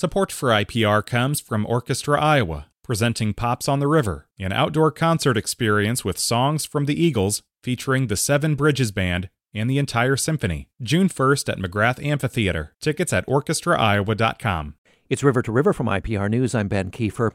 Support for IPR comes from Orchestra Iowa, presenting Pops on the River, an outdoor concert experience with songs from the Eagles featuring the Seven Bridges Band and the entire symphony. June 1st at McGrath Amphitheater. Tickets at orchestraiowa.com. It's River to River from IPR News. I'm Ben Kiefer.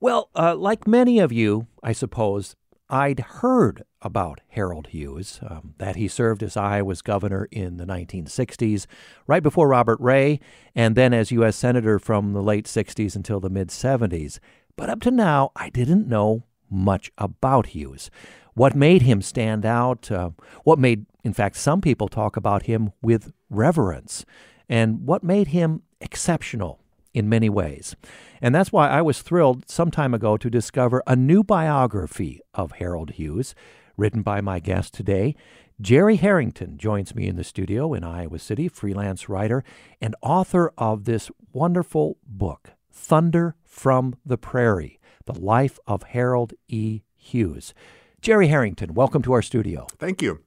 Well, uh, like many of you, I suppose, I'd heard about Harold Hughes, um, that he served as Iowa's governor in the 1960s, right before Robert Ray, and then as U.S. Senator from the late 60s until the mid 70s. But up to now, I didn't know much about Hughes. What made him stand out, uh, what made, in fact, some people talk about him with reverence, and what made him exceptional in many ways. And that's why I was thrilled some time ago to discover a new biography of Harold Hughes, written by my guest today. Jerry Harrington joins me in the studio in Iowa City, freelance writer and author of this wonderful book, Thunder from the Prairie The Life of Harold E. Hughes. Jerry Harrington, welcome to our studio. Thank you.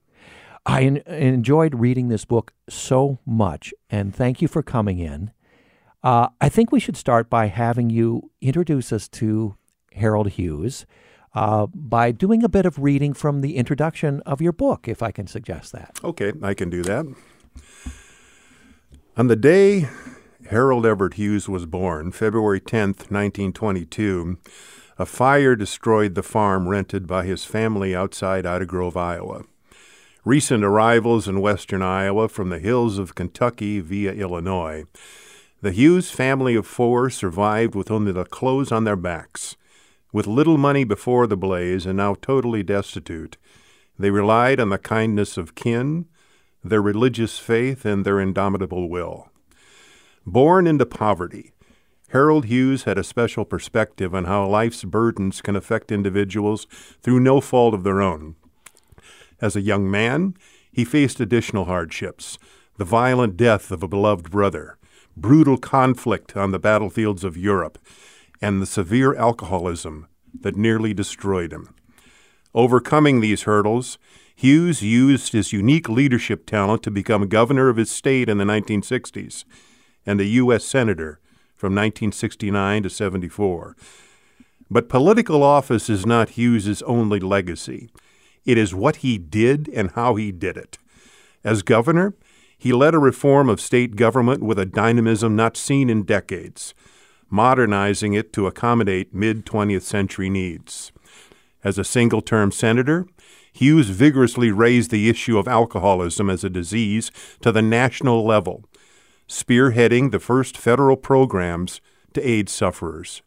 I en- enjoyed reading this book so much, and thank you for coming in. Uh, I think we should start by having you introduce us to Harold Hughes uh, by doing a bit of reading from the introduction of your book, if I can suggest that. Okay, I can do that. On the day Harold Everett Hughes was born, February 10th, 1922, a fire destroyed the farm rented by his family outside Ida Grove, Iowa. Recent arrivals in western Iowa from the hills of Kentucky via Illinois the Hughes family of four survived with only the clothes on their backs. With little money before the blaze and now totally destitute, they relied on the kindness of kin, their religious faith, and their indomitable will. Born into poverty, Harold Hughes had a special perspective on how life's burdens can affect individuals through no fault of their own. As a young man, he faced additional hardships the violent death of a beloved brother, brutal conflict on the battlefields of Europe, and the severe alcoholism that nearly destroyed him. Overcoming these hurdles, Hughes used his unique leadership talent to become governor of his state in the 1960s and a U.S. Senator from 1969 to 74. But political office is not Hughes's only legacy. It is what he did and how he did it. As governor, he led a reform of state government with a dynamism not seen in decades, modernizing it to accommodate mid 20th century needs. As a single term senator, Hughes vigorously raised the issue of alcoholism as a disease to the national level, spearheading the first federal programs to aid sufferers.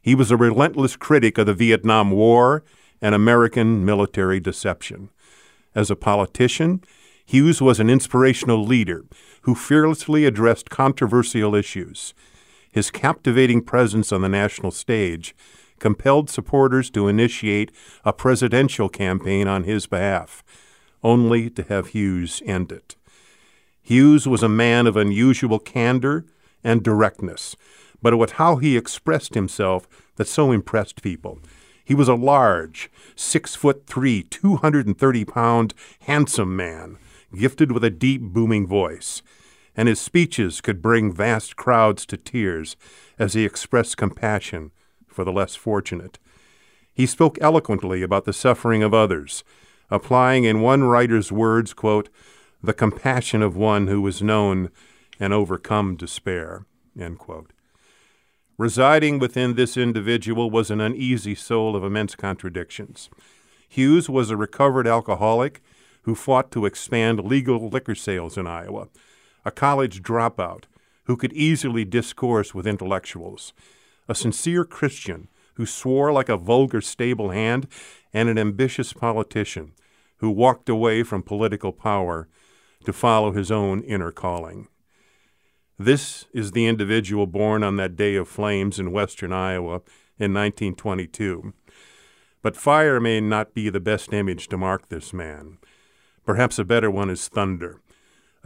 He was a relentless critic of the Vietnam War and American military deception. As a politician, Hughes was an inspirational leader who fearlessly addressed controversial issues. His captivating presence on the national stage compelled supporters to initiate a presidential campaign on his behalf, only to have Hughes end it. Hughes was a man of unusual candor and directness, but it was how he expressed himself that so impressed people. He was a large, six foot three, 230 pound, handsome man gifted with a deep, booming voice, and his speeches could bring vast crowds to tears as he expressed compassion for the less fortunate. He spoke eloquently about the suffering of others, applying in one writer's words, quote, the compassion of one who was known and overcome despair, Residing within this individual was an uneasy soul of immense contradictions. Hughes was a recovered alcoholic who fought to expand legal liquor sales in Iowa, a college dropout who could easily discourse with intellectuals, a sincere Christian who swore like a vulgar stable hand, and an ambitious politician who walked away from political power to follow his own inner calling. This is the individual born on that day of flames in western Iowa in 1922. But fire may not be the best image to mark this man. Perhaps a better one is thunder,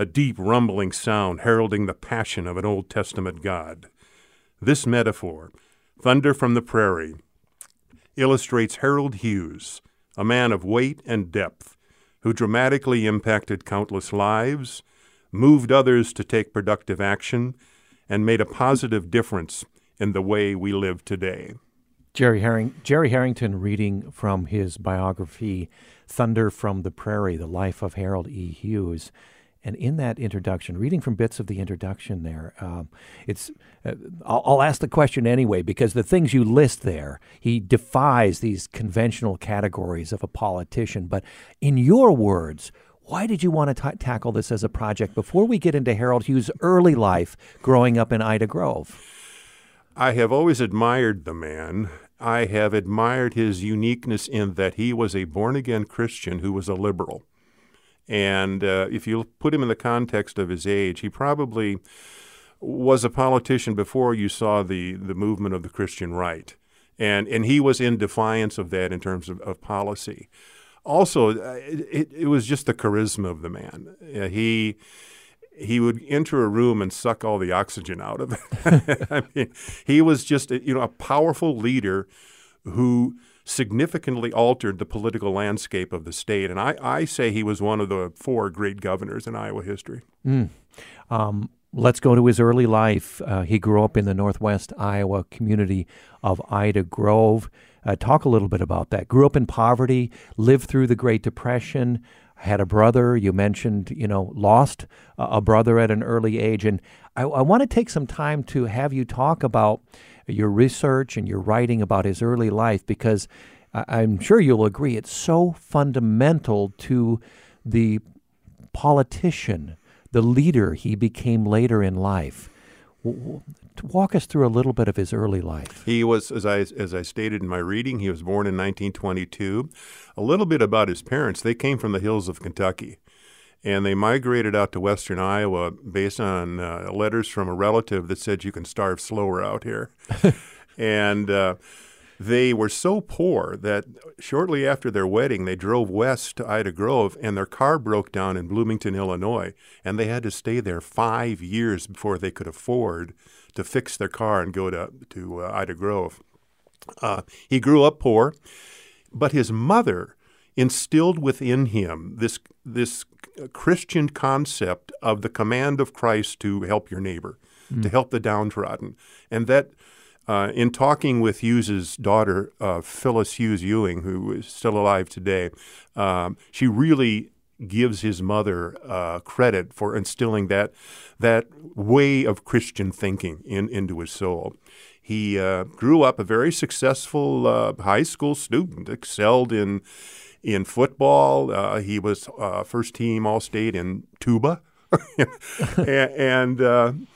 a deep rumbling sound heralding the passion of an Old Testament God. This metaphor, thunder from the prairie, illustrates Harold Hughes, a man of weight and depth, who dramatically impacted countless lives, moved others to take productive action, and made a positive difference in the way we live today. Jerry Herring, Jerry Harrington reading from his biography, Thunder from the Prairie: The Life of Harold E. Hughes. And in that introduction, reading from bits of the introduction there, um, it's uh, I'll, I'll, ask the question anyway because the things you list there, he defies these conventional categories of a politician. But in your words, why did you want to t- tackle this as a project before we get into Harold Hughes' early life growing up in Ida Grove? I have always admired the man. I have admired his uniqueness in that he was a born again Christian who was a liberal. And uh, if you put him in the context of his age, he probably was a politician before you saw the, the movement of the Christian right. And, and he was in defiance of that in terms of, of policy. Also, uh, it, it, was just the charisma of the man. Uh, he he would enter a room and suck all the oxygen out of it. I mean, he was just you know a powerful leader who significantly altered the political landscape of the state. And I, I say he was one of the four great governors in Iowa history. Mm. Um, let's go to his early life. Uh, he grew up in the northwest Iowa community of Ida Grove. Uh, talk a little bit about that. Grew up in poverty, lived through the Great Depression, had a brother. You mentioned, you know, lost a brother at an early age. And I, I want to take some time to have you talk about your research and your writing about his early life because I'm sure you'll agree it's so fundamental to the politician, the leader he became later in life. Walk us through a little bit of his early life. He was, as I as I stated in my reading, he was born in 1922. A little bit about his parents. They came from the hills of Kentucky, and they migrated out to western Iowa based on uh, letters from a relative that said you can starve slower out here, and. Uh, they were so poor that shortly after their wedding, they drove west to Ida Grove and their car broke down in Bloomington, Illinois. And they had to stay there five years before they could afford to fix their car and go to, to uh, Ida Grove. Uh, he grew up poor, but his mother instilled within him this, this Christian concept of the command of Christ to help your neighbor, mm. to help the downtrodden. And that uh, in talking with Hughes's daughter, uh, Phyllis Hughes Ewing, who is still alive today, um, she really gives his mother uh, credit for instilling that that way of Christian thinking in, into his soul. He uh, grew up a very successful uh, high school student, excelled in in football. Uh, he was first team All State in tuba, and, and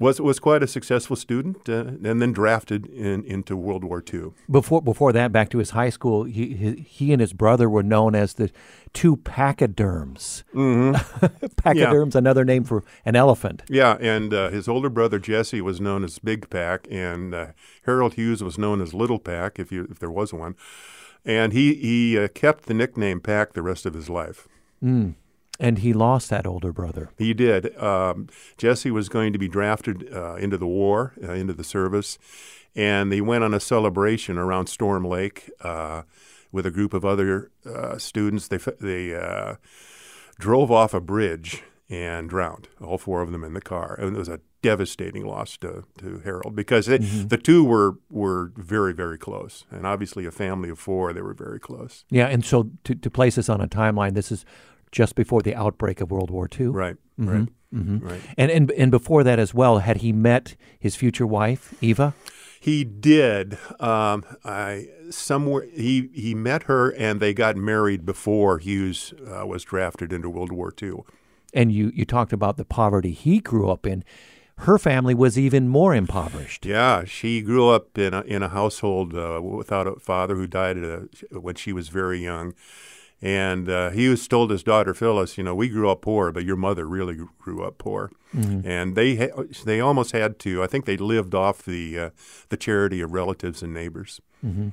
was was quite a successful student, uh, and then drafted in, into World War II. Before before that, back to his high school, he he, he and his brother were known as the two pachyderms. Mm-hmm. pachyderms, yeah. another name for an elephant. Yeah, and uh, his older brother Jesse was known as Big Pack, and uh, Harold Hughes was known as Little Pack, if you if there was one. And he he uh, kept the nickname Pack the rest of his life. Mm. And he lost that older brother. He did. Um, Jesse was going to be drafted uh, into the war, uh, into the service, and they went on a celebration around Storm Lake uh, with a group of other uh, students. They they uh, drove off a bridge and drowned. All four of them in the car, and it was a devastating loss to, to Harold because it, mm-hmm. the two were were very very close, and obviously a family of four, they were very close. Yeah, and so to to place this on a timeline, this is just before the outbreak of World War II. Right. Mm-hmm. Right. Mm-hmm. Right. And, and and before that as well, had he met his future wife, Eva? He did. Um, I somewhere he he met her and they got married before Hughes uh, was drafted into World War II. And you you talked about the poverty he grew up in. Her family was even more impoverished. Yeah, she grew up in a, in a household uh, without a father who died a, when she was very young and uh, he was told his daughter Phyllis, you know, we grew up poor, but your mother really grew up poor. Mm-hmm. And they ha- they almost had to. I think they lived off the uh, the charity of relatives and neighbors. Mm-hmm.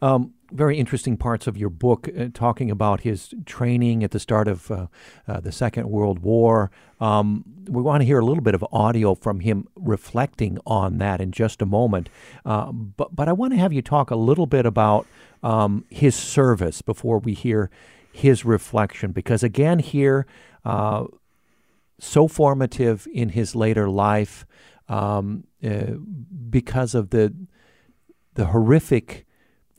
Um, very interesting parts of your book, uh, talking about his training at the start of uh, uh, the Second World War. Um, we want to hear a little bit of audio from him reflecting on that in just a moment. Uh, but but I want to have you talk a little bit about um, his service before we hear his reflection, because again, here, uh, so formative in his later life. um, uh, because of the the horrific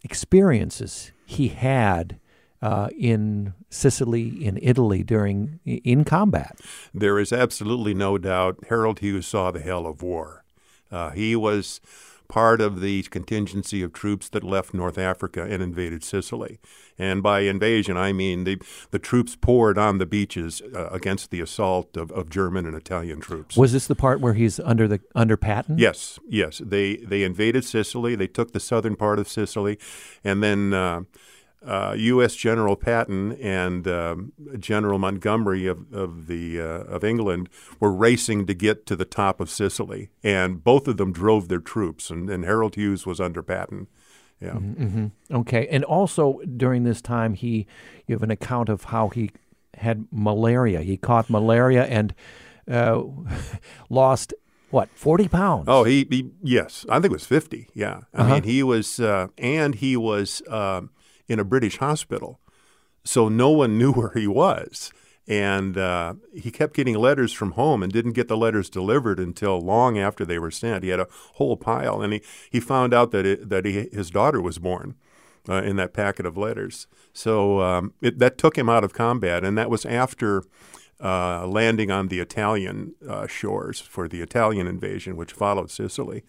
experiences he had uh, in Sicily, in Italy during in combat. There is absolutely no doubt Harold Hughes saw the hell of war. Uh, he was part of the contingency of troops that left North Africa and invaded Sicily. And by invasion, I mean the, the troops poured on the beaches uh, against the assault of, of German and Italian troops. Was this the part where he's under the under Patton? Yes, yes. They they invaded Sicily. They took the southern part of Sicily, and then. Uh, uh, U.S. General Patton and um, General Montgomery of, of the uh, of England were racing to get to the top of Sicily, and both of them drove their troops. And, and Harold Hughes was under Patton. Yeah. Mm-hmm, mm-hmm. Okay. And also during this time, he you have an account of how he had malaria. He caught malaria and uh, lost what forty pounds. Oh, he, he, yes, I think it was fifty. Yeah, I uh-huh. mean he was, uh, and he was um, in a British hospital. So no one knew where he was. And uh, he kept getting letters from home and didn't get the letters delivered until long after they were sent. He had a whole pile, and he, he found out that it, that he, his daughter was born uh, in that packet of letters. So um, it, that took him out of combat, and that was after uh, landing on the Italian uh, shores for the Italian invasion, which followed Sicily.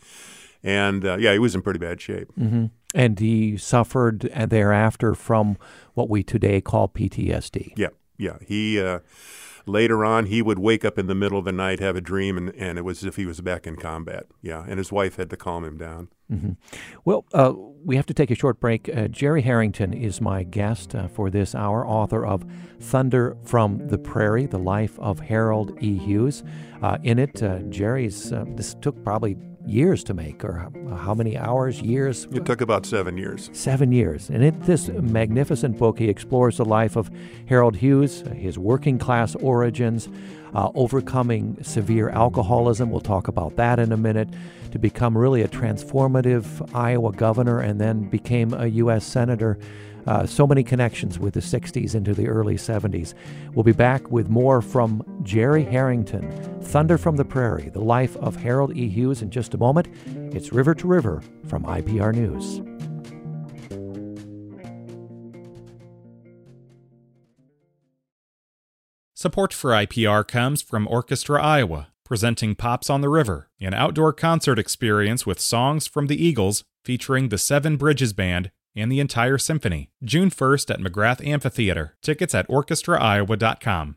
And uh, yeah, he was in pretty bad shape. Mm-hmm. And he suffered thereafter from what we today call PTSD. Yeah, yeah. He uh, later on he would wake up in the middle of the night, have a dream, and, and it was as if he was back in combat. Yeah, and his wife had to calm him down. Mm-hmm. Well, uh, we have to take a short break. Uh, Jerry Harrington is my guest uh, for this hour, author of Thunder from the Prairie: The Life of Harold E. Hughes. Uh, in it, uh, Jerry's uh, this took probably years to make, or how many hours, years? It took about seven years. Seven years. And in this magnificent book, he explores the life of Harold Hughes, his working class origins, uh, overcoming severe alcoholism. We'll talk about that in a minute. To become really a transformative Iowa governor and then became a U.S. Senator. Uh, so many connections with the 60s into the early 70s. We'll be back with more from Jerry Harrington, Thunder from the Prairie, the life of Harold E. Hughes in just a moment. It's River to River from IPR News. Support for IPR comes from Orchestra Iowa, presenting Pops on the River, an outdoor concert experience with songs from the Eagles featuring the Seven Bridges Band and the entire symphony. June 1st at McGrath Amphitheater. Tickets at orchestraiowa.com.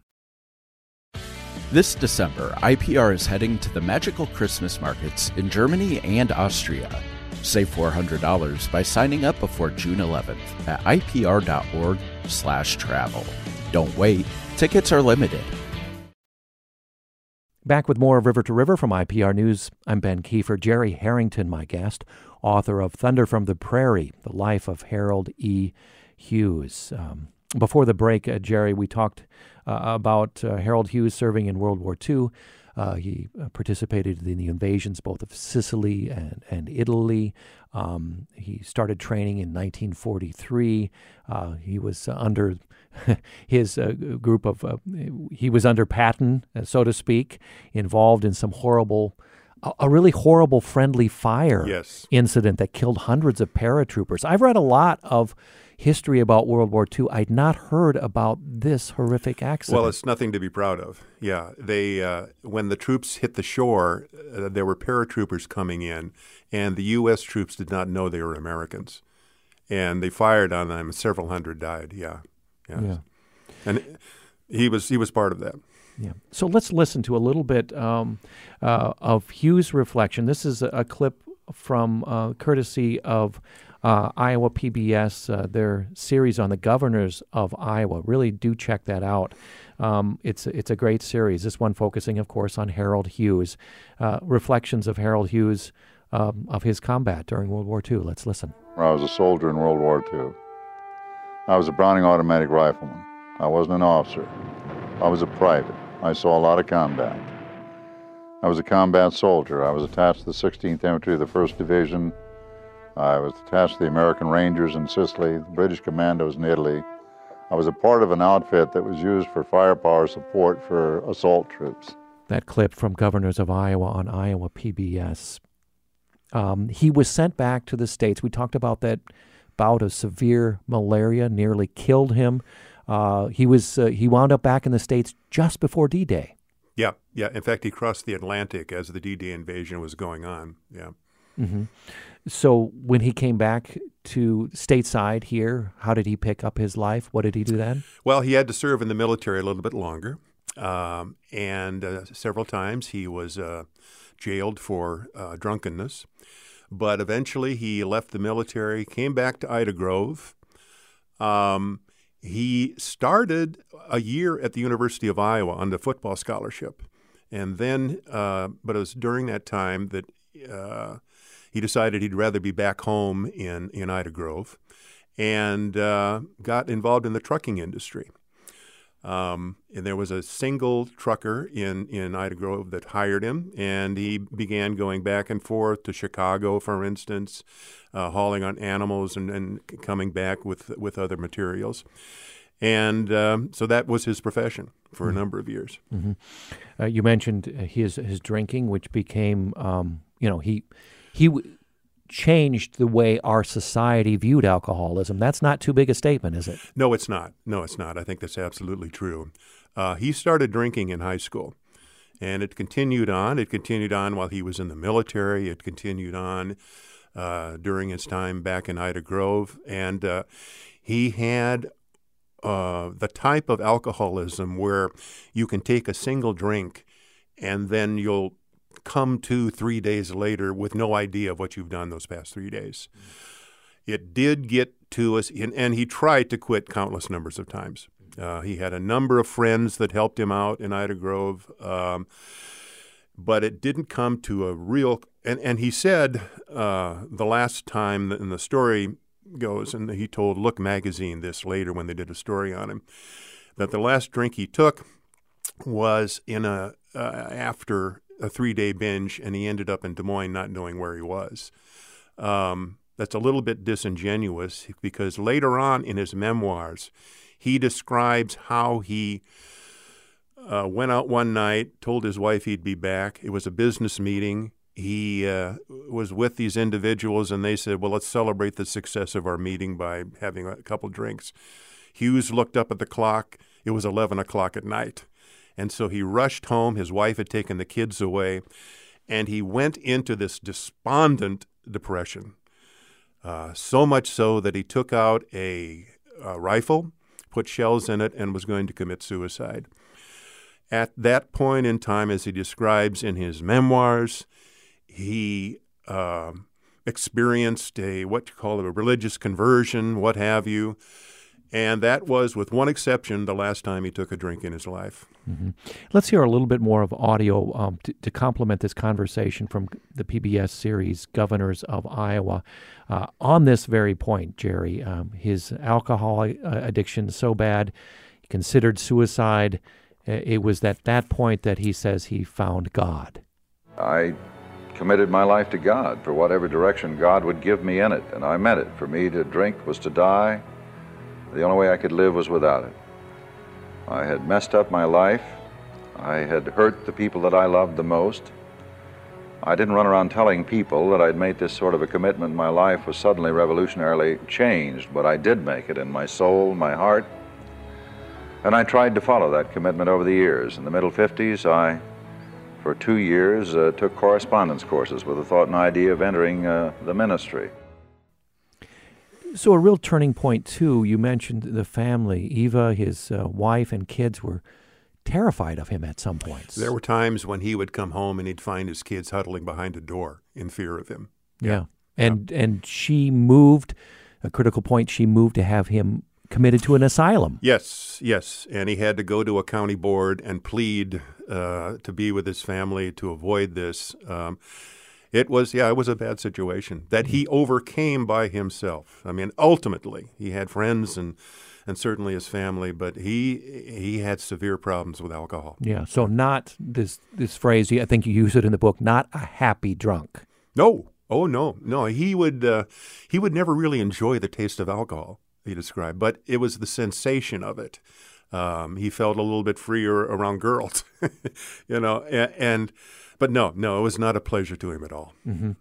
This December, IPR is heading to the magical Christmas markets in Germany and Austria. Save $400 by signing up before June 11th at ipr.org/travel. Don't wait. Tickets are limited. Back with more of River to River from IPR News. I'm Ben Kiefer. Jerry Harrington, my guest author of Thunder from the Prairie, The Life of Harold E. Hughes. Um, before the break, uh, Jerry, we talked uh, about uh, Harold Hughes serving in World War II. Uh, he uh, participated in the invasions both of Sicily and, and Italy. Um, he started training in 1943. Uh, he was under his group of, he was under Patton, so to speak, involved in some horrible a, really horrible friendly fire yes. incident that killed hundreds of paratroopers. I've read a lot of history about World War II. I'd not heard about this horrific accident. Well, it's nothing to be proud of. Yeah, they uh, when the troops hit the shore, uh, there were paratroopers coming in, and the U.S. troops did not know they were Americans, and they fired on them. Several hundred died. Yeah, yeah, yeah. and he was he was part of that. Yeah. So let's listen to a little bit um, uh, of Hughes' reflection. This is a, a clip from uh, courtesy of uh, Iowa PBS, uh, their series on the governors of Iowa. Really do check that out. Um, it's it's a great series. This one focusing, of course, on Harold Hughes, uh, reflections of Harold Hughes um, of his combat during World War II. Let's listen. I was a soldier in World War II. I was a Browning automatic rifleman. I wasn't an officer. I was a private. I saw a lot of combat. I was a combat soldier. I was attached to the 16th Infantry of the 1st Division. I was attached to the American Rangers in Sicily, the British Commandos in Italy. I was a part of an outfit that was used for firepower support for assault troops. that clip from Governors of Iowa on Iowa PBS. Um, he was sent back to the States. We talked about that bout of severe malaria nearly killed him. Uh, he was uh, he wound up back in the states just before D-Day. Yeah, yeah. In fact, he crossed the Atlantic as the D-Day invasion was going on. Yeah. Mm-hmm. So when he came back to stateside here, how did he pick up his life? What did he do then? Well, he had to serve in the military a little bit longer, um, and uh, several times he was uh, jailed for uh, drunkenness. But eventually, he left the military, came back to Ida Grove. Um, he started a year at the University of Iowa on the football scholarship. And then, uh, but it was during that time that uh, he decided he'd rather be back home in, in Ida Grove and uh, got involved in the trucking industry. Um, and there was a single trucker in, in Ida Grove that hired him, and he began going back and forth to Chicago, for instance, uh, hauling on animals and, and coming back with, with other materials. And um, so that was his profession for mm-hmm. a number of years. Mm-hmm. Uh, you mentioned his his drinking, which became, um, you know, he he w- changed the way our society viewed alcoholism. That's not too big a statement, is it? No, it's not. No, it's not. I think that's absolutely true. Uh, he started drinking in high school, and it continued on. It continued on while he was in the military. It continued on uh, during his time back in Ida Grove, and uh, he had uh, the type of alcoholism where you can take a single drink and then you'll come to three days later with no idea of what you've done those past three days. It did get to us, and, and he tried to quit countless numbers of times. Uh, he had a number of friends that helped him out in Ida Grove, um, but it didn't come to a real. And, and he said uh, the last time in the story goes, and he told Look magazine this later when they did a story on him, that the last drink he took was in a uh, after a three day binge, and he ended up in Des Moines not knowing where he was. Um, that's a little bit disingenuous because later on in his memoirs, he describes how he uh, went out one night, told his wife he'd be back. It was a business meeting he uh, was with these individuals and they said, Well, let's celebrate the success of our meeting by having a couple drinks. Hughes looked up at the clock. It was 11 o'clock at night. And so he rushed home. His wife had taken the kids away. And he went into this despondent depression. Uh, so much so that he took out a, a rifle, put shells in it, and was going to commit suicide. At that point in time, as he describes in his memoirs, he uh, experienced a what you call a religious conversion, what have you. And that was, with one exception, the last time he took a drink in his life. Mm-hmm. Let's hear a little bit more of audio um, to, to, complement this conversation from the PBS series Governors of Iowa. Uh, on this very point, Jerry, um, his alcohol uh, addiction so bad, he considered suicide. It was at that point that he says he found God. I committed my life to God for whatever direction God would give me in it, and I meant it. For me to drink was to die. The only way I could live was without it. I had messed up my life. I had hurt the people that I loved the most. I didn't run around telling people that I'd made this sort of a commitment. My life was suddenly revolutionarily changed, but I did make it in my soul, my heart. And I tried to follow that commitment over the years. In the middle 50s, I for two years, uh, took correspondence courses with the thought and idea of entering uh, the ministry. So, a real turning point, too, you mentioned the family. Eva, his uh, wife, and kids were terrified of him at some points. There were times when he would come home and he'd find his kids huddling behind a door in fear of him. Yeah. yeah. And, yeah. and she moved, a critical point, she moved to have him committed to an asylum. Yes, yes. And he had to go to a county board and plead uh, to be with his family to avoid this. Um, it was, yeah, it was a bad situation that he mm-hmm. overcame by himself. I mean, ultimately, he had friends and and certainly his family, but he he had severe problems with alcohol. Yeah. So not this this phrase. I think you use it in the book. Not a happy drunk. No. Oh no, no. He would uh, he would never really enjoy the taste of alcohol he described, but it was the sensation of it. Um, he felt a little bit freer around girls, you know, and, and, but no, no, it was not a pleasure to him at all. Mm-hmm.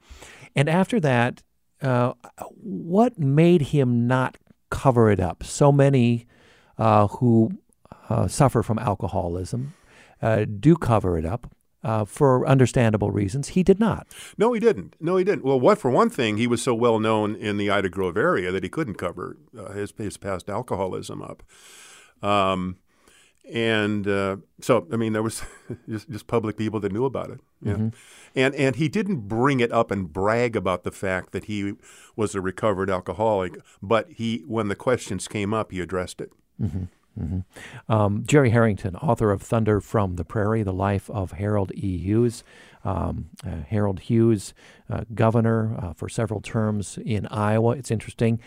And after that, uh, what made him not cover it up? So many uh, who uh, suffer from alcoholism uh, do cover it up. Uh, for understandable reasons, he did not. No, he didn't. No, he didn't. Well, what for one thing, he was so well known in the Ida Grove area that he couldn't cover uh, his his past alcoholism up. Um, and uh, so, I mean, there was just, just public people that knew about it. Yeah. Mm-hmm. And, and he didn't bring it up and brag about the fact that he was a recovered alcoholic, but he, when the questions came up, he addressed it. Mm-hmm. Mm-hmm. Um, Jerry Harrington, author of Thunder from the Prairie, The Life of Harold E. Hughes. Um, uh, Harold Hughes, uh, governor uh, for several terms in Iowa. It's interesting.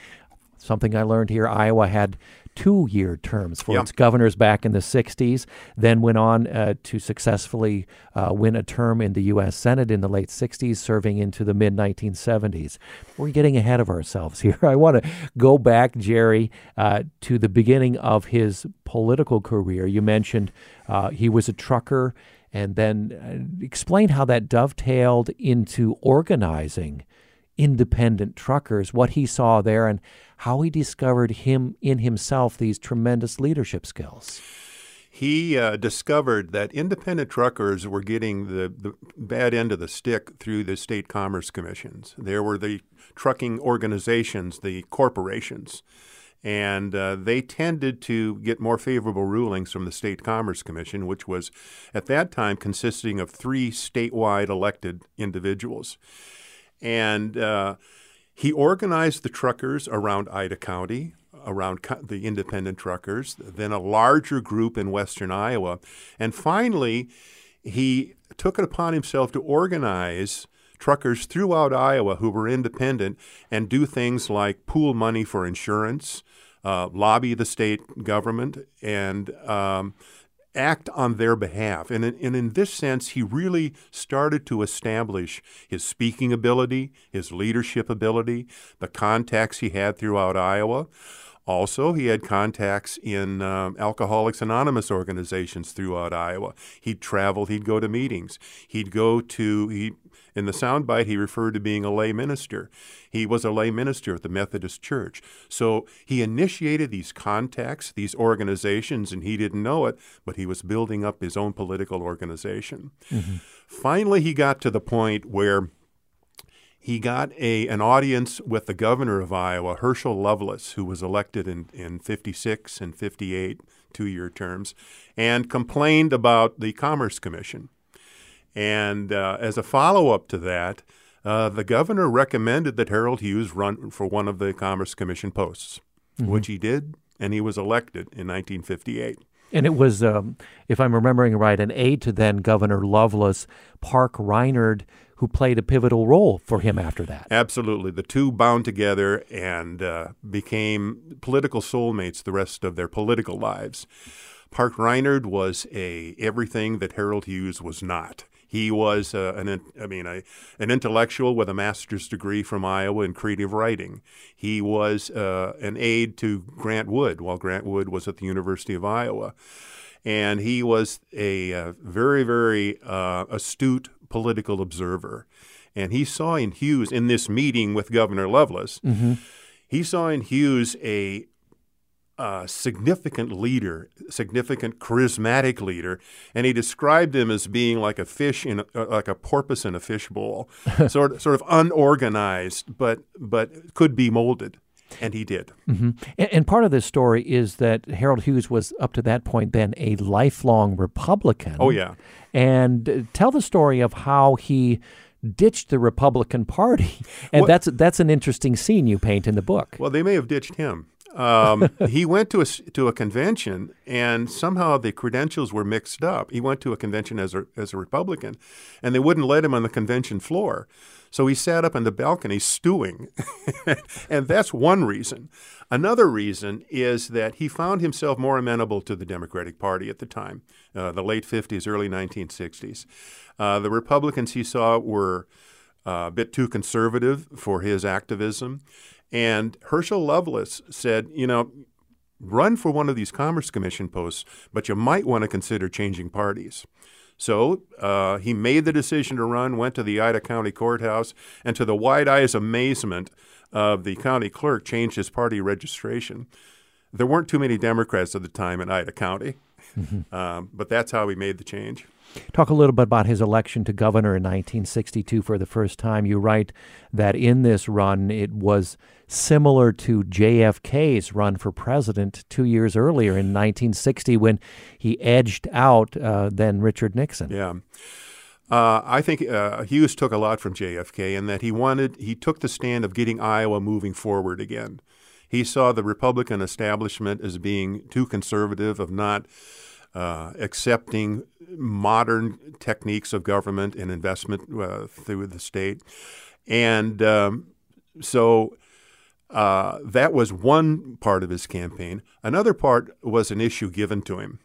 Something I learned here Iowa had two year terms for yep. its governors back in the 60s, then went on uh, to successfully uh, win a term in the U.S. Senate in the late 60s, serving into the mid 1970s. We're getting ahead of ourselves here. I want to go back, Jerry, uh, to the beginning of his political career. You mentioned uh, he was a trucker, and then uh, explain how that dovetailed into organizing independent truckers, what he saw there, and how he discovered him in himself these tremendous leadership skills. He uh, discovered that independent truckers were getting the, the bad end of the stick through the state commerce commissions. There were the trucking organizations, the corporations, and uh, they tended to get more favorable rulings from the State Commerce Commission, which was at that time consisting of three statewide elected individuals. And uh, he organized the truckers around Ida County, around the independent truckers, then a larger group in western Iowa. And finally, he took it upon himself to organize truckers throughout Iowa who were independent and do things like pool money for insurance, uh, lobby the state government, and um, act on their behalf. And in, and in this sense, he really started to establish his speaking ability, his leadership ability, the contacts he had throughout Iowa. Also, he had contacts in um, Alcoholics Anonymous organizations throughout Iowa. He'd travel, he'd go to meetings, he'd go to, he in the soundbite, he referred to being a lay minister. He was a lay minister at the Methodist Church. So he initiated these contacts, these organizations, and he didn't know it, but he was building up his own political organization. Mm-hmm. Finally, he got to the point where he got a an audience with the governor of Iowa, Herschel Loveless, who was elected in, in 56 and 58 two year terms, and complained about the Commerce Commission. And uh, as a follow up to that, uh, the governor recommended that Harold Hughes run for one of the Commerce Commission posts, mm-hmm. which he did, and he was elected in 1958. And it was, um, if I'm remembering right, an aide to then Governor Loveless, Park Rinard, who played a pivotal role for him after that. Absolutely. The two bound together and uh, became political soulmates the rest of their political lives. Park Rinard was a everything that Harold Hughes was not. He was uh, an, I mean, a, an intellectual with a master's degree from Iowa in creative writing. He was uh, an aide to Grant Wood while Grant Wood was at the University of Iowa. And he was a, a uh, very, very uh, astute political observer. And he saw in Hughes, in this meeting with Governor Loveless, mm-hmm. he saw in Hughes a uh, significant leader, significant charismatic leader, and he described him as being like a fish in, a, uh, like a porpoise in a fishbowl, sort of, sort of unorganized, but but could be molded. And he did. Mm-hmm. And, and, part of this story is that Harold Hughes was up to that point then a lifelong Republican. Oh yeah. And uh, tell the story of how he ditched the Republican Party, and that's that's an interesting scene you paint in the book. Well, they may have ditched him. Um, he went to a to a convention, and somehow the credentials were mixed up. He went to a convention as a as a Republican, and they wouldn't let him on the convention floor. So he sat up on the balcony stewing, and that's one reason. Another reason is that he found himself more amenable to the Democratic Party at the time, uh, the late 50s, early 1960s. Uh, the Republicans he saw were uh, a bit too conservative for his activism. And Herschel Loveless said, you know, run for one of these Commerce Commission posts, but you might want to consider changing parties. So uh, he made the decision to run, went to the Ida County Courthouse, and to the wide eyes amazement of the county clerk, changed his party registration. There weren't too many Democrats at the time in Ida County, mm-hmm. um, but that's how he made the change. Talk a little bit about his election to governor in 1962 for the first time. You write that in this run, it was similar to JFK's run for president two years earlier in 1960 when he edged out uh, then Richard Nixon. Yeah. Uh, I think uh, Hughes took a lot from JFK in that he wanted, he took the stand of getting Iowa moving forward again. He saw the Republican establishment as being too conservative, of not uh, accepting modern techniques of government and investment uh, through the state. And um, so uh, that was one part of his campaign. Another part was an issue given to him.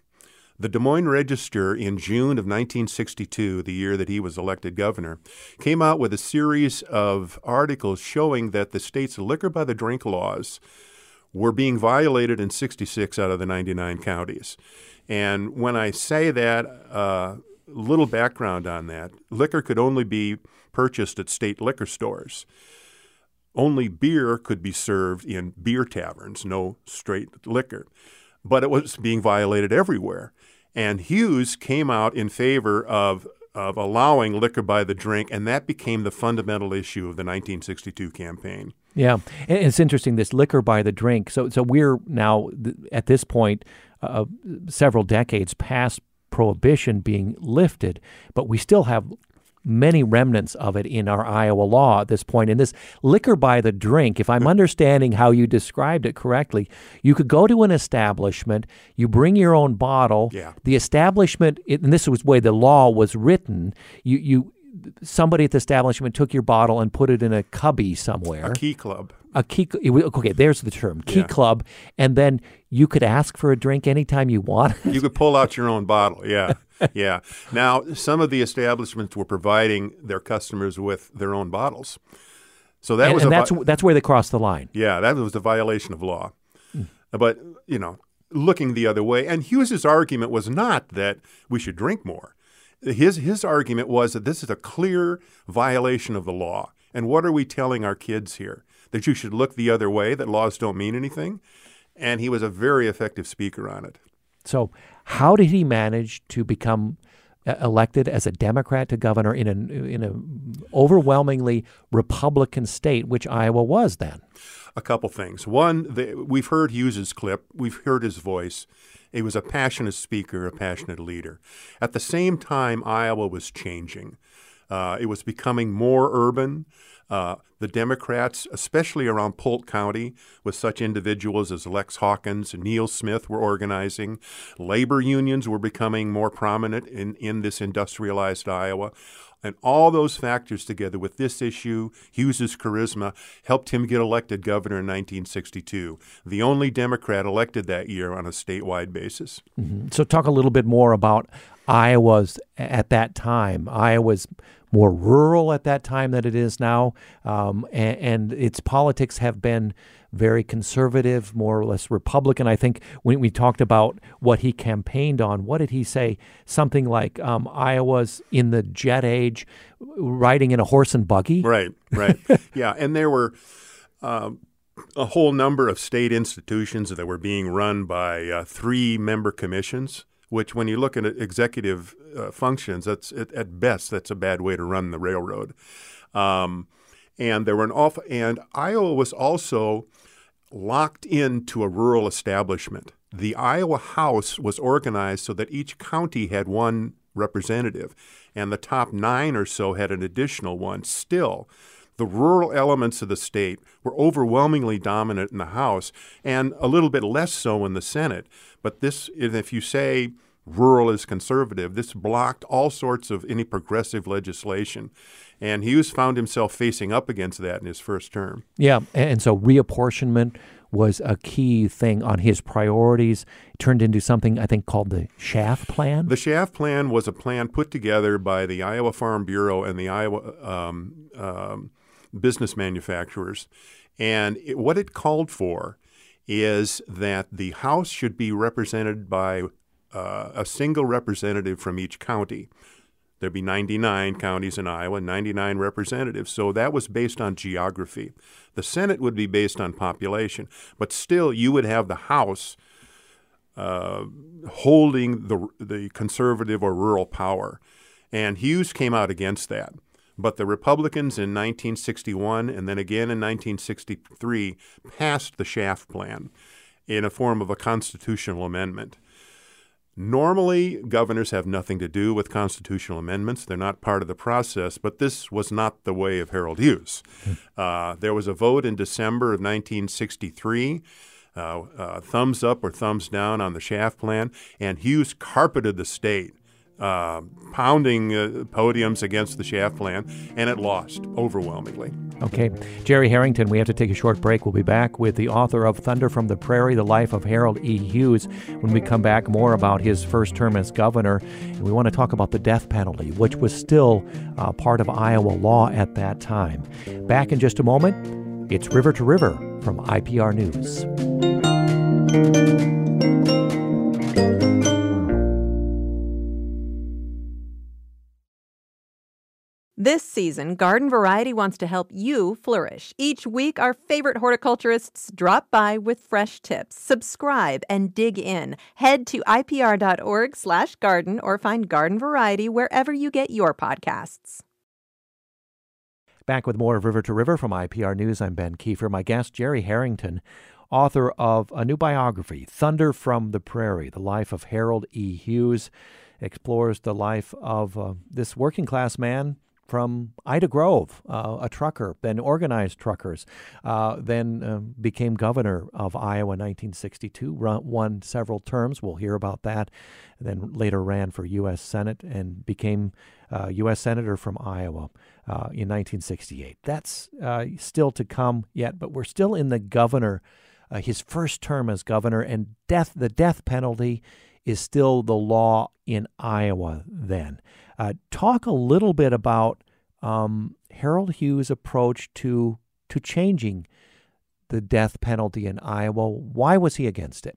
The Des Moines Register in June of 1962, the year that he was elected governor, came out with a series of articles showing that the state's liquor by the drink laws were being violated in 66 out of the 99 counties. And when I say that, uh, little background on that liquor could only be purchased at state liquor stores. Only beer could be served in beer taverns, no straight liquor. But it was being violated everywhere. And Hughes came out in favor of, of allowing liquor by the drink, and that became the fundamental issue of the 1962 campaign. Yeah, and it's interesting this liquor by the drink. So, so we're now at this point, uh, several decades past prohibition being lifted, but we still have many remnants of it in our Iowa law at this point. And this liquor by the drink, if I'm understanding how you described it correctly, you could go to an establishment, you bring your own bottle. Yeah. The establishment, and this was the way the law was written. You you somebody at the establishment took your bottle and put it in a cubby somewhere. A key club. A key. Okay, there's the term, key yeah. club, and then you could ask for a drink anytime you want. you could pull out your own bottle. Yeah. yeah. Now, some of the establishments were providing their customers with their own bottles. So that and, was and that's vi- that's where they crossed the line. Yeah, that was a violation of law. Mm. But you know, looking the other way, and Hughes's argument was not that we should drink more. His his argument was that this is a clear violation of the law. And what are we telling our kids here? That you should look the other way, that laws don't mean anything? And he was a very effective speaker on it. So, how did he manage to become uh, elected as a Democrat to governor in an in a overwhelmingly Republican state, which Iowa was then? A couple things. One, the, we've heard Hughes's clip, we've heard his voice. He was a passionate speaker, a passionate leader. At the same time, Iowa was changing. Uh, it was becoming more urban. Uh, the Democrats, especially around Polk County, with such individuals as Lex Hawkins and Neal Smith, were organizing. Labor unions were becoming more prominent in, in this industrialized Iowa. And all those factors together with this issue, Hughes's charisma, helped him get elected governor in 1962, the only Democrat elected that year on a statewide basis. Mm-hmm. So, talk a little bit more about Iowa's at that time. Iowa's more rural at that time than it is now, um, and, and, its politics have been very conservative, more or less Republican. I think when we talked about what he campaigned on, what did he say? Something like um, Iowa's in the jet age, riding in a horse and buggy. Right, right, yeah, and there were. Um, a whole number of state institutions that were being run by uh, three member commissions which when you look at executive uh, functions, that's at, at, best that's a bad way to run the railroad. Um, and there were an awful, and Iowa was also locked into a rural establishment. The Iowa House was organized so that each county had one representative, and the top nine or so had an additional one. Still, the rural elements of the state were overwhelmingly dominant in the House and a little bit less so in the Senate. But this, if you say rural is conservative, this blocked all sorts of any progressive legislation. And Hughes found himself facing up against that in his first term. Yeah, and so reapportionment was a key thing on his priorities. It turned into something I think called the Shaff Plan. The Shaff Plan was a plan put together by the Iowa Farm Bureau and the Iowa um, um, business manufacturers. And it, what it called for is that the House should be represented by uh, a single representative from each county. There'd be 99 counties in Iowa, 99 representatives. So that was based on geography. The Senate would be based on population, but still, you would have the House uh, holding the the conservative or rural power, and Hughes came out against that. But the Republicans in 1961 and then again in 1963 passed the Shaff Plan in a form of a constitutional amendment. Normally, governors have nothing to do with constitutional amendments. They're not part of the process, but this was not the way of Harold Hughes. Hmm. Uh, there was a vote in December of 1963. Uh, uh, thumbs up or thumbs down on the Shaff plan, and Hughes carpeted the state uh, pounding uh, podiums against the Shaff plan, and it lost overwhelmingly. Okay. Jerry Harrington, we have to take a short break. We'll be back with the author of Thunder from the Prairie, The Life of Harold E. Hughes, when we come back more about his first term as governor. And we want to talk about the death penalty, which was still uh, part of Iowa law at that time. Back in just a moment, it's River to River from IPR News. This season, Garden Variety wants to help you flourish. Each week, our favorite horticulturists drop by with fresh tips. Subscribe and dig in. Head to ipr.org/garden or find Garden Variety wherever you get your podcasts. Back with more of River to River from IPR News. I'm Ben Kieffer. My guest, Jerry Harrington, author of a new biography, Thunder from the Prairie: The Life of Harold E. Hughes, explores the life of uh, this working class man from Ida Grove, uh, a trucker, then organized truckers, uh, then uh, became governor of Iowa in 1962, run, won several terms. We'll hear about that. Then later ran for U.S. Senate and became U.S. Uh, Senator from Iowa uh, in 1968. That's uh, still to come yet, but we're still in the governor, his first term as governor, and death, the death penalty is still the law in Iowa then. Uh, talk a little bit about um, Harold Hughes' approach to to changing the death penalty in Iowa. Why was he against it?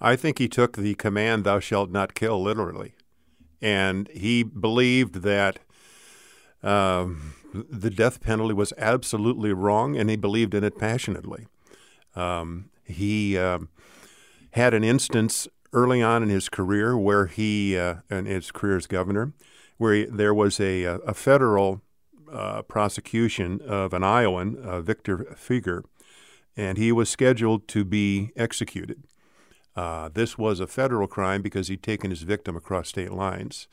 I think he took the command "Thou shalt not kill" literally, and he believed that um, the death penalty was absolutely wrong, and he believed in it passionately. Um, he um, had an instance early on in his career where he, uh, in his career as governor, where he, there was a, a federal uh, prosecution of an Iowan, uh, Victor Feguer, and he was scheduled to be executed. Uh, this was a federal crime because he'd taken his victim across state lines.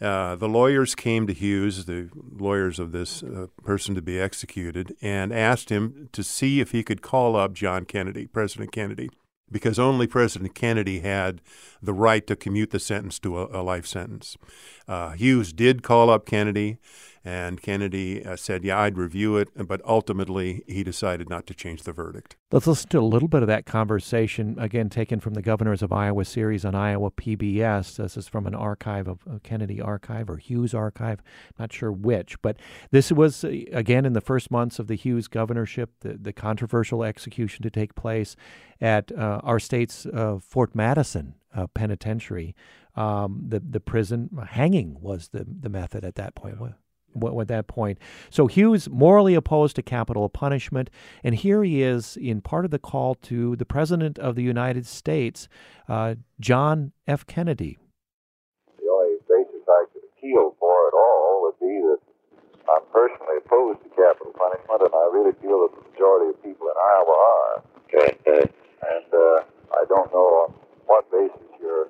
Uh, the lawyers came to Hughes, the lawyers of this uh, person to be executed, and asked him to see if he could call up John Kennedy, President Kennedy, because only President Kennedy had the right to commute the sentence to a, a life sentence. Uh, Hughes did call up Kennedy, and Kennedy uh, said, Yeah, I'd review it, but ultimately he decided not to change the verdict. Let's listen to a little bit of that conversation, again, taken from the Governors of Iowa series on Iowa PBS. This is from an archive of Kennedy Archive or Hughes Archive, not sure which. But this was, uh, again, in the first months of the Hughes governorship, the, the controversial execution to take place at uh, our state's uh, Fort Madison uh, penitentiary. Um, the the prison hanging was the the method at that point at that point. So Hughes morally opposed to capital punishment, and here he is in part of the call to the President of the United States, uh, John F. Kennedy. The only basis I could appeal for at all would be that I'm personally opposed to capital punishment, and I really feel that the majority of people in Iowa are. and uh, I don't know on what basis you're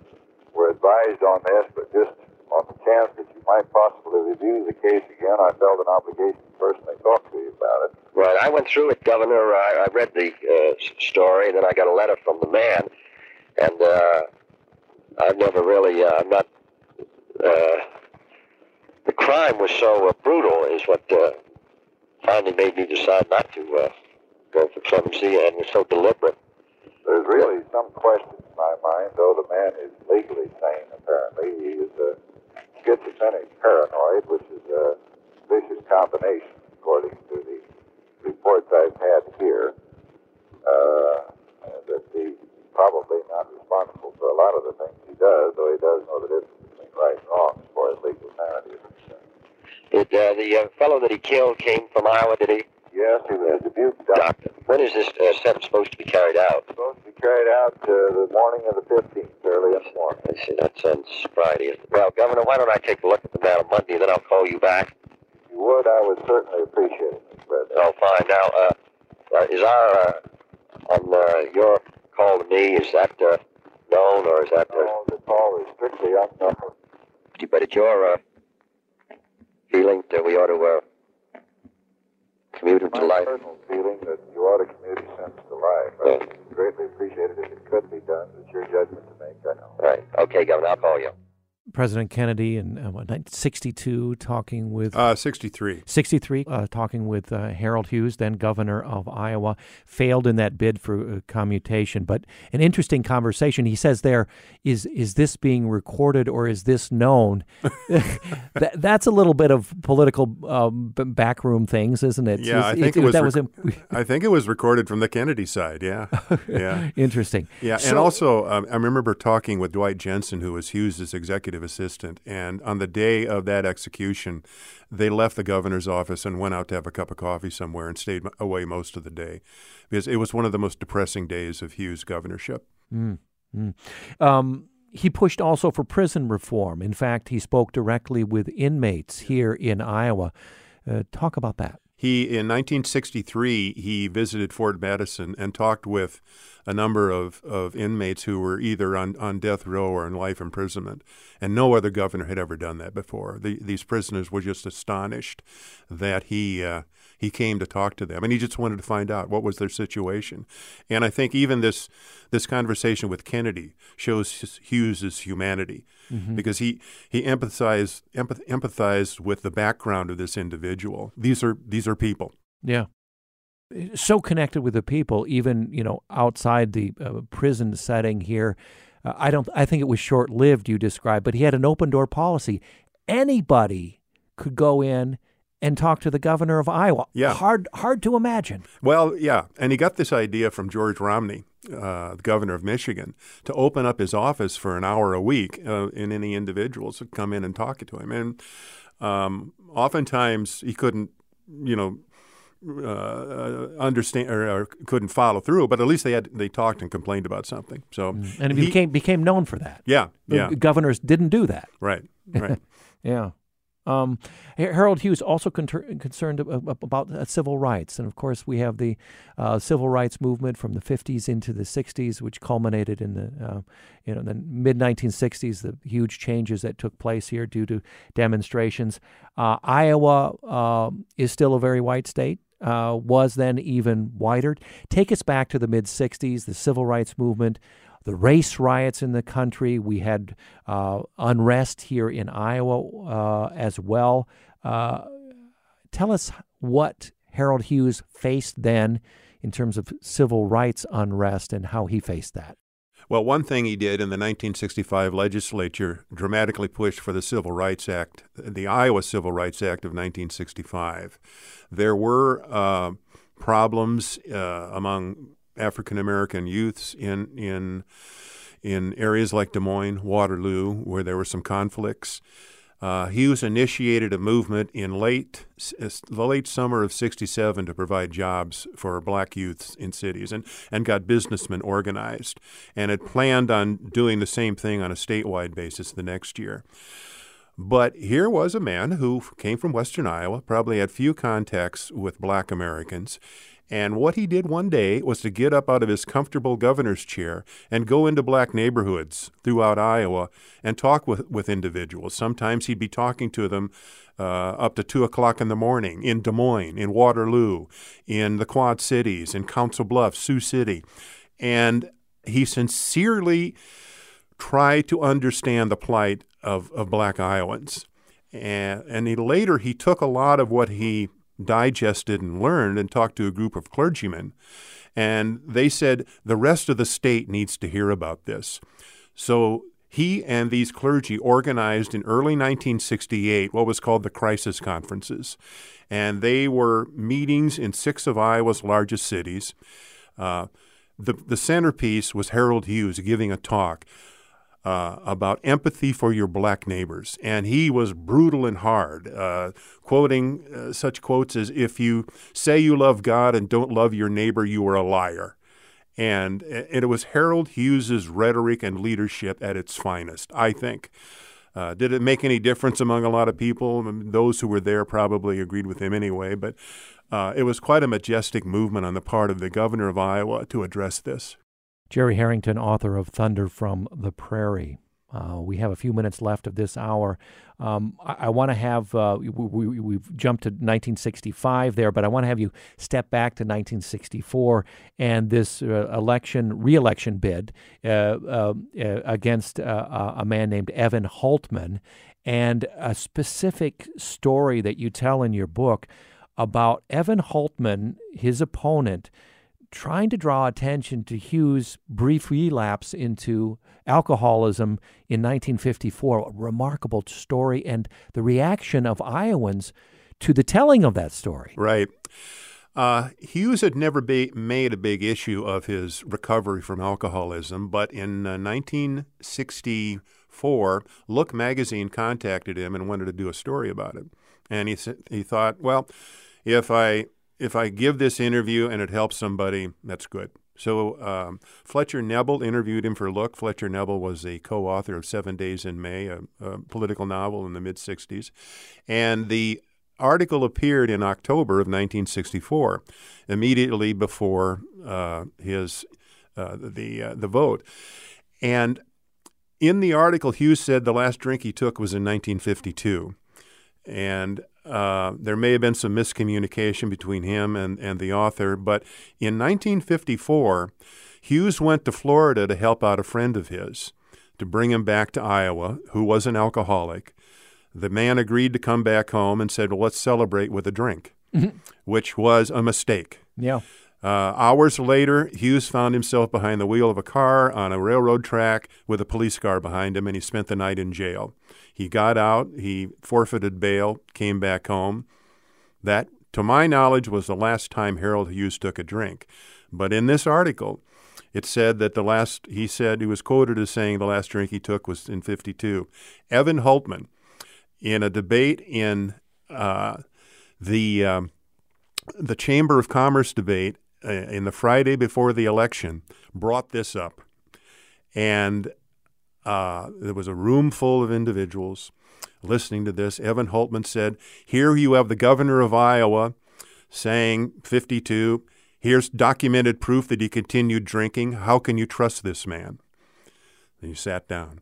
were advised on this, but just on the chance that you might possibly review the case again, I felt an obligation to personally talk to you about it. Right. I went through it, Governor. I, I read the uh, story, and then I got a letter from the man, and uh, I've never really, uh, I'm not. Uh, the crime was so uh, brutal, is what uh, finally made me decide not to uh, go for clemency, and was so deliberate. There's really some question in my mind, though the man is legally sane, apparently. He is a good percentage paranoid, which is a vicious combination, according to the reports I've had here, uh, that he's probably not responsible for a lot of the things he does, though he does know the difference between right and wrong as far as legal sanity is concerned. Did uh, the uh, fellow that he killed came from Iowa, did he? Yes, he was. Dubuque Doctor. When is this uh, sentence supposed to be carried out? Supposed to be carried out uh, the morning of the 15th, early in the morning. I see. that's on Friday. Well, Governor, why don't I take a look at the matter Monday, and then I'll call you back? If you would, I would certainly appreciate it, Mr. President. Oh, fine. Now, uh, uh, is our, uh, on uh, your call to me, is that uh, known, or is that... Uh, No, the call is strictly unknown. but it's your uh, feeling that we ought to uh, commute to My life? personal feeling that you ought to commute his sentence to life. I would greatly appreciate it if it could be done. It's your judgment to make, I know. Right. Okay, Governor, I'll call you. President Kennedy in uh, what, 1962 talking with Uh, 63. 63, uh, talking with uh, Harold Hughes, then governor of Iowa, failed in that bid for uh, commutation. But an interesting conversation. He says there, is is this being recorded or is this known? that, that's a little bit of political um, backroom things, isn't it? Yeah, I think it's- it was. that was rec- im- I think it was recorded from the Kennedy side. Yeah, yeah, interesting. yeah. And also, um, I remember talking with Dwight Jensen, who was Hughes's executive assistant, and on the day of that execution, they left the governor's office and went out to have a cup of coffee somewhere and stayed away most of the day because it was one of the most depressing days of Hughes' governorship. Mm, mm. Um, he pushed also for prison reform. In fact, he spoke directly with inmates here in Iowa. Uh, talk about that. He in 1963 he visited Fort Madison and talked with a number of, of inmates who were either on, on death row or in life imprisonment, and no other governor had ever done that before. The, these prisoners were just astonished that he uh, he came to talk to them, and he just wanted to find out what was their situation. And I think even this this conversation with Kennedy shows Hughes's humanity because he he empathized empath, empathized with the background of this individual. These are these are people. Yeah. So connected with the people, even you know outside the uh, prison setting here. Uh, I don't. I think it was short lived. You described, but he had an open door policy. Anybody could go in and talk to the governor of Iowa. Yeah. Hard. Hard to imagine. Well, yeah, and he got this idea from George Romney, uh, the governor of Michigan, to open up his office for an hour a week, uh, and any individuals would come in and talk to him. And um, oftentimes he couldn't, you know, uh, understand or, or couldn't follow through, but at least they had they talked and complained about something. So And he became became known for that. yeah, yeah, Governors didn't do that. right, right. Yeah. Um, Harold Hughes also conter- concerned ab- ab- about uh, civil rights, and of course we have the uh, civil rights movement from the 50s into the 60s, which culminated in the uh, you know the mid 1960s. The huge changes that took place here due to demonstrations. Uh, Iowa um is still a very white state. Uh, was then even whiter. Take us back to the mid 60s, the civil rights movement the race riots in the country. We had uh, unrest here in Iowa uh, as well. Uh, tell us what Harold Hughes faced then in terms of civil rights unrest and how he faced that. Well, one thing he did in the 1965 legislature dramatically pushed for the Civil Rights Act, the Iowa Civil Rights Act of 1965. There were uh, problems uh, among African American youths in in in areas like Des Moines, Waterloo, where there were some conflicts. Uh, Hughes initiated a movement in late the late summer of '67 to provide jobs for black youths in cities, and and got businessmen organized, and had planned on doing the same thing on a statewide basis the next year. But here was a man who came from Western Iowa, probably had few contacts with black Americans. And what he did one day was to get up out of his comfortable governor's chair and go into black neighborhoods throughout Iowa and talk with, with individuals. Sometimes he'd be talking to them uh, up to 2 o'clock in the morning in Des Moines, in Waterloo, in the Quad Cities, in Council Bluffs, Sioux City. And he sincerely tried to understand the plight of, of black Iowans. And, and he, later he took a lot of what he digested and learned and talked to a group of clergymen. And they said the rest of the state needs to hear about this. So he and these clergy organized in early 1968 what was called the crisis conferences. And they were meetings in six of Iowa's largest cities. Uh, the, the centerpiece was Harold Hughes giving a talk uh, about empathy for your black neighbors. And he was brutal and hard, uh, quoting uh, such quotes as If you say you love God and don't love your neighbor, you are a liar. And, and it was Harold Hughes's rhetoric and leadership at its finest, I think. Uh, did it make any difference among a lot of people? Those who were there probably agreed with him anyway, but uh, it was quite a majestic movement on the part of the governor of Iowa to address this. Jerry Harrington, author of Thunder from the Prairie. Uh, we have a few minutes left of this hour. Um, I, I want to have, uh, we, we, have jumped to 1965 there, but I want to have you step back to 1964 and this uh, election, re election bid uh, uh, uh, against a man named Evan Hultman, and a specific story that you tell in your book about Evan Hultman, his opponent trying to draw attention to Hughes' brief relapse into alcoholism in 1954. A remarkable story, and the reaction of Iowans to the telling of that story. Right. Uh, Hughes had never be, made a big issue of his recovery from alcoholism, but in uh, 1964, Look magazine contacted him and wanted to do a story about it. And he, he thought, well, if I if I give this interview and it helps somebody, that's good. So um, Fletcher Knebel interviewed him for Look. Fletcher Knebel was a co-author of Seven Days in May, a, a political novel in the mid '60s, and the article appeared in October of 1964, immediately before uh, his uh, the uh, the vote, and in the article, Hughes said the last drink he took was in 1952, and uh, there may have been some miscommunication between him and, and the author, but in 1954, Hughes went to Florida to help out a friend of his to bring him back to Iowa, who was an alcoholic. The man agreed to come back home and said, Well, let's celebrate with a drink, mm-hmm. which was a mistake. Yeah. Uh, hours later, Hughes found himself behind the wheel of a car on a railroad track with a police car behind him, and he spent the night in jail. He got out, he forfeited bail, came back home. That, to my knowledge, was the last time Harold Hughes took a drink. But in this article, it said that the last, he said, he was quoted as saying the last drink he took was in 52. Evan Hultman, in a debate in uh, the, um, the Chamber of Commerce debate uh, in the Friday before the election, brought this up. And uh, there was a room full of individuals listening to this. Evan Hultman said, Here you have the governor of Iowa saying 52. Here's documented proof that he continued drinking. How can you trust this man? Then he sat down.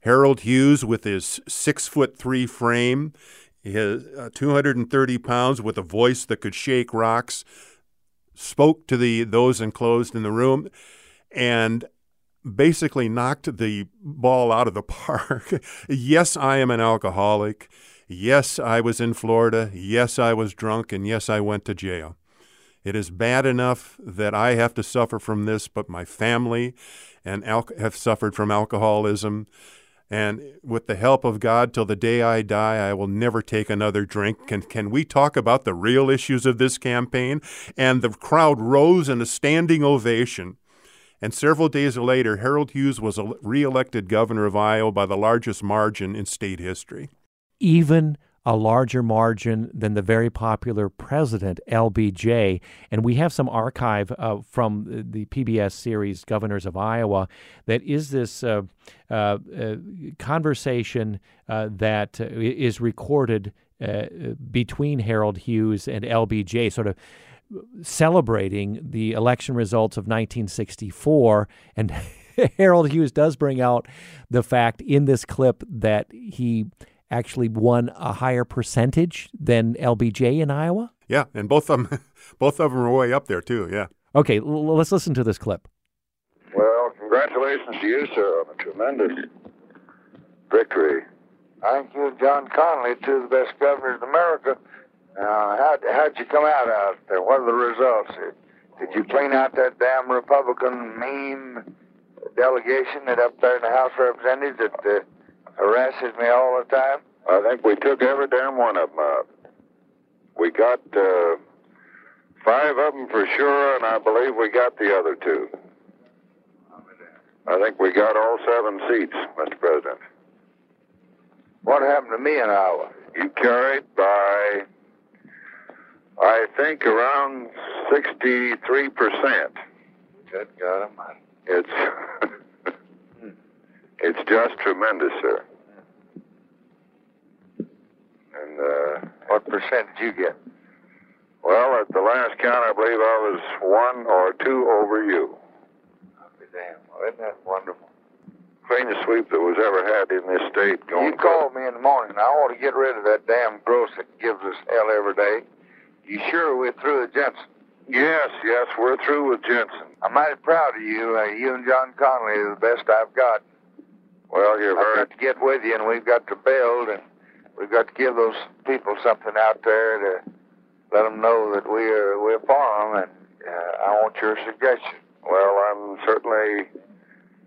Harold Hughes, with his six foot three frame, his uh, 230 pounds, with a voice that could shake rocks, spoke to the those enclosed in the room, and basically knocked the ball out of the park. yes, I am an alcoholic. Yes, I was in Florida. Yes, I was drunk. And yes, I went to jail. It is bad enough that I have to suffer from this, but my family and al- have suffered from alcoholism. And with the help of God, till the day I die, I will never take another drink. Can, can we talk about the real issues of this campaign? And the crowd rose in a standing ovation. And several days later, Harold Hughes was reelected governor of Iowa by the largest margin in state history. Even a larger margin than the very popular president, LBJ. And we have some archive uh, from the PBS series Governors of Iowa that is this uh, uh, uh conversation uh, that uh, is recorded between Harold Hughes and LBJ, sort of celebrating the election results of 1964. And Harold Hughes does bring out the fact in this clip that he actually won a higher percentage than LBJ in Iowa. Yeah, and both of them, both of them are way up there too. Yeah. Okay, l- let's listen to this clip. Well, congratulations to you, sir, on a tremendous victory. I think you John Connally, two of the best governors in America. Now, how, how'd you come out out there? What are the results? Did you clean out that damn Republican mean delegation that up there in the House of Representatives that uh, harasses me all the time? I think we took every damn one of them out. We got uh, five of them for sure, and I believe we got the other two. I think we got all seven seats, Mr. President. What happened to me in Iowa? You carried by, I think, around 63%. Good God Almighty. It's, it's just tremendous, sir. And, uh, What percent did you get? well, at the last count, I believe I was one or two over you. I'll be damned. Well, isn't that wonderful? Cleanest sweep that was ever had in this state going You called me in the morning. I want to get rid of that damn Gross that gives us hell every day. You sure we're through with Jensen? Yes, yes, we're through with Jensen. I'm mighty proud of you. Uh, you and John Connally are the best I've got. Well, you're I've very got to get with you, and we've got to build, and we've got to give those people something out there to let them know that we are we're for them. And uh, I want your suggestion. well. I'm certainly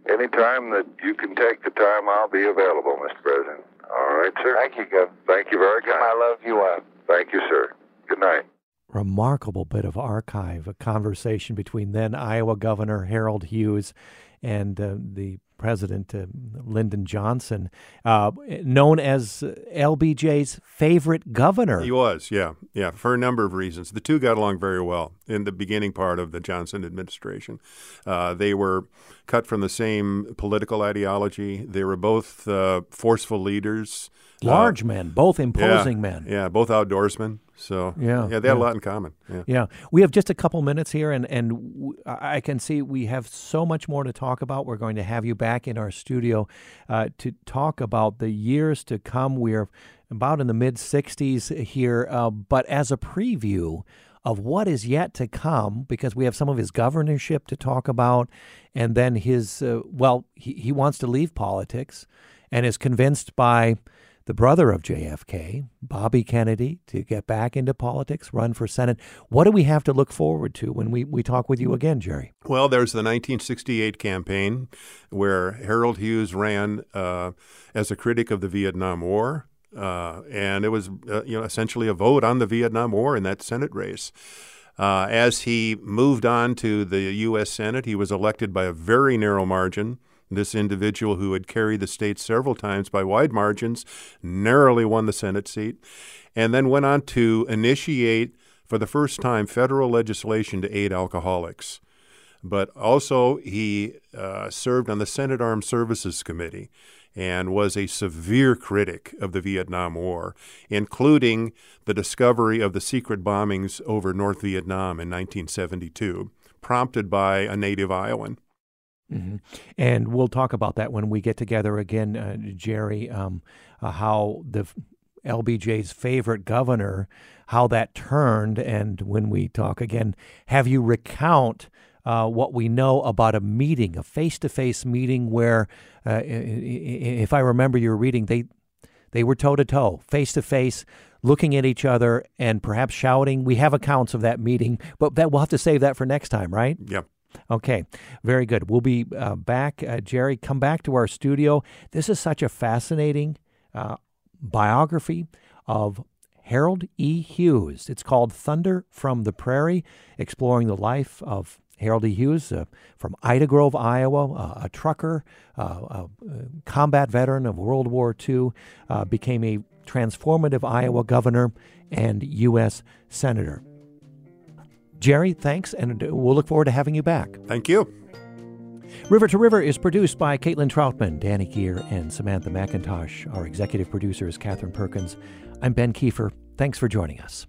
any time that you can take the time, I'll be available, Mr. President. All right, sir. Thank you, Governor. Thank you very much. my love you out. Thank you, sir. Good night. remarkable bit of archive, a conversation between then Iowa Governor Harold Hughes and uh, the President uh, Lyndon Johnson, uh, known as uh, LBJ's favorite governor. He was, yeah, yeah, for a number of reasons. The two got along very well in the beginning part of the Johnson administration. Uh, they were cut from the same political ideology. They were both uh, forceful leaders, Large Uh, men, both imposing yeah, men. Yeah, both outdoorsmen. So Yeah, yeah, they had yeah. a lot in common. Yeah. Yeah, we have just a couple minutes here, and and w- I can see we have so much more to talk about. We're going to have you back in our studio uh, to talk about the years to come. We're about in the mid '60s here, uh, but as a preview of what is yet to come, because we have some of his governorship to talk about, and then his uh, well, he, he wants to leave politics, and is convinced by the brother of JFK, Bobby Kennedy, to get back into politics, run for Senate. What do we have to look forward to when we, we talk with you again, Jerry? Well, there's the 1968 campaign where Harold Hughes ran uh, as a critic of the Vietnam War. Uh, and it was, uh, you know, essentially a vote on the Vietnam War in that Senate race. Uh, as he moved on to the U.S. Senate, he was elected by a very narrow margin. This individual, who had carried the state several times by wide margins, narrowly won the Senate seat, and then went on to initiate, for the first time, federal legislation to aid alcoholics but also he uh, served on the Senate Armed Services Committee and was a severe critic of the Vietnam War, including the discovery of the secret bombings over North Vietnam in 1972, prompted by a native Iowan. Mm-hmm. And we'll talk about that when we get together again, uh, Jerry, um, uh, how the LBJ's favorite governor, how that turned. And when we talk again, have you recount uh, what we know about a meeting, a face-to-face meeting where, uh, if I remember your reading, they they were toe to toe, face to face, looking at each other and perhaps shouting. We have accounts of that meeting, but that we'll have to save that for next time, right? Yeah. Okay, very good. We'll be uh, back. Uh, Jerry, come back to our studio. This is such a fascinating uh, biography of Harold E. Hughes. It's called Thunder from the Prairie, exploring the life of Harold E. Hughes uh, from Ida Grove, Iowa, uh, a trucker, uh, a, combat veteran of World War II, uh, became a transformative Iowa governor and U.S. Senator. Jerry, thanks, and we'll look forward to having you back. Thank you. River to River is produced by Caitlin Troutman, Dani Gehr, and Samantha McIntosh. Our executive producer is Catherine Perkins. I'm Ben Kieffer. Thanks for joining us.